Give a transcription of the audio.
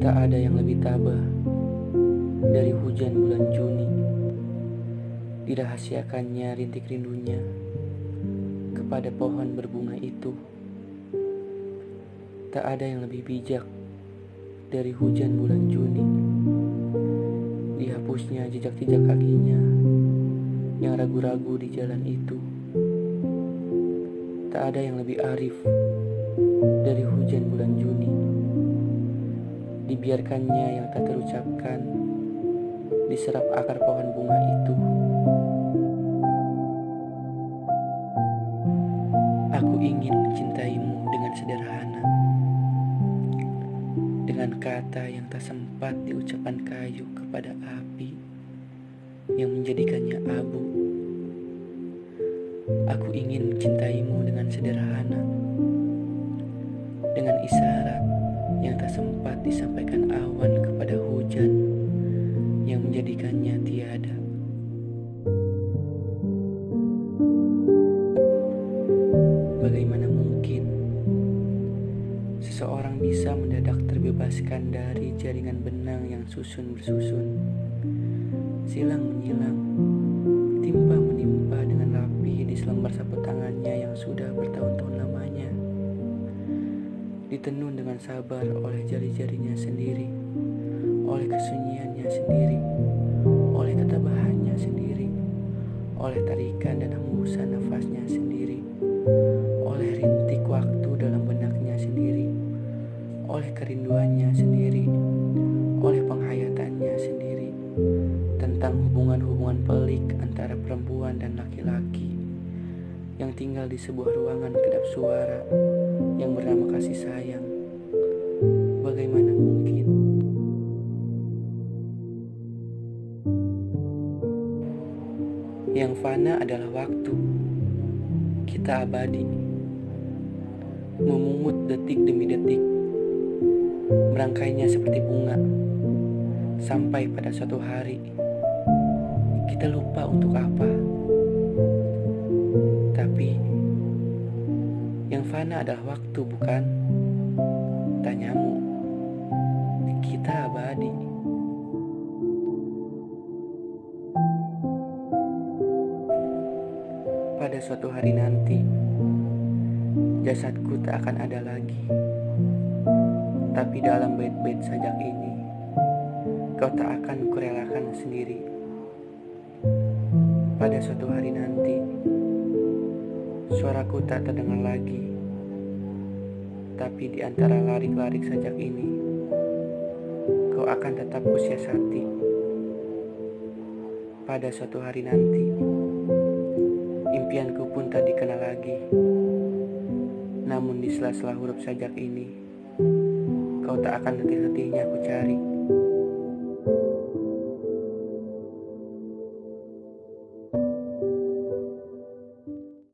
Tak ada yang lebih tabah dari hujan bulan Juni. Dirahasiakannya rintik rindunya kepada pohon berbunga itu. Tak ada yang lebih bijak dari hujan bulan Juni. Dihapusnya jejak-jejak kakinya yang ragu-ragu di jalan itu. Tak ada yang lebih arif dari hujan bulan Juni dibiarkannya yang tak terucapkan diserap akar pohon bunga itu. Aku ingin mencintaimu dengan sederhana, dengan kata yang tak sempat diucapkan kayu kepada api yang menjadikannya abu. Aku ingin mencintaimu dengan sederhana, dengan isyarat sempat disampaikan awan kepada hujan yang menjadikannya tiada. Bagaimana mungkin seseorang bisa mendadak terbebaskan dari jaringan benang yang susun bersusun, silang menyilang, timpa menimpa dengan rapi di selembar sapu tangannya yang sudah bertahun-tahun ditenun dengan sabar oleh jari-jarinya sendiri, oleh kesunyiannya sendiri, oleh ketabahannya sendiri, oleh tarikan dan hembusan nafasnya sendiri, oleh rintik waktu dalam benaknya sendiri, oleh kerinduannya sendiri, oleh penghayatannya sendiri, tentang hubungan-hubungan pelik antara perempuan dan laki-laki yang tinggal di sebuah ruangan kedap suara yang bernama kasih sayang. Bagaimana mungkin? Yang fana adalah waktu. Kita abadi. Memungut detik demi detik. Merangkainya seperti bunga. Sampai pada suatu hari kita lupa untuk apa. Fana adalah waktu, bukan? Tanyamu, kita abadi. Pada suatu hari nanti, jasadku tak akan ada lagi. Tapi dalam bait-bait sajak ini, kau tak akan kurelakan sendiri. Pada suatu hari nanti, Suaraku tak terdengar lagi, tapi di antara larik-larik sajak ini, kau akan tetap kusiasati. Pada suatu hari nanti, impianku pun tak dikenal lagi. Namun di sela-sela huruf sajak ini, kau tak akan letih-letihnya aku cari.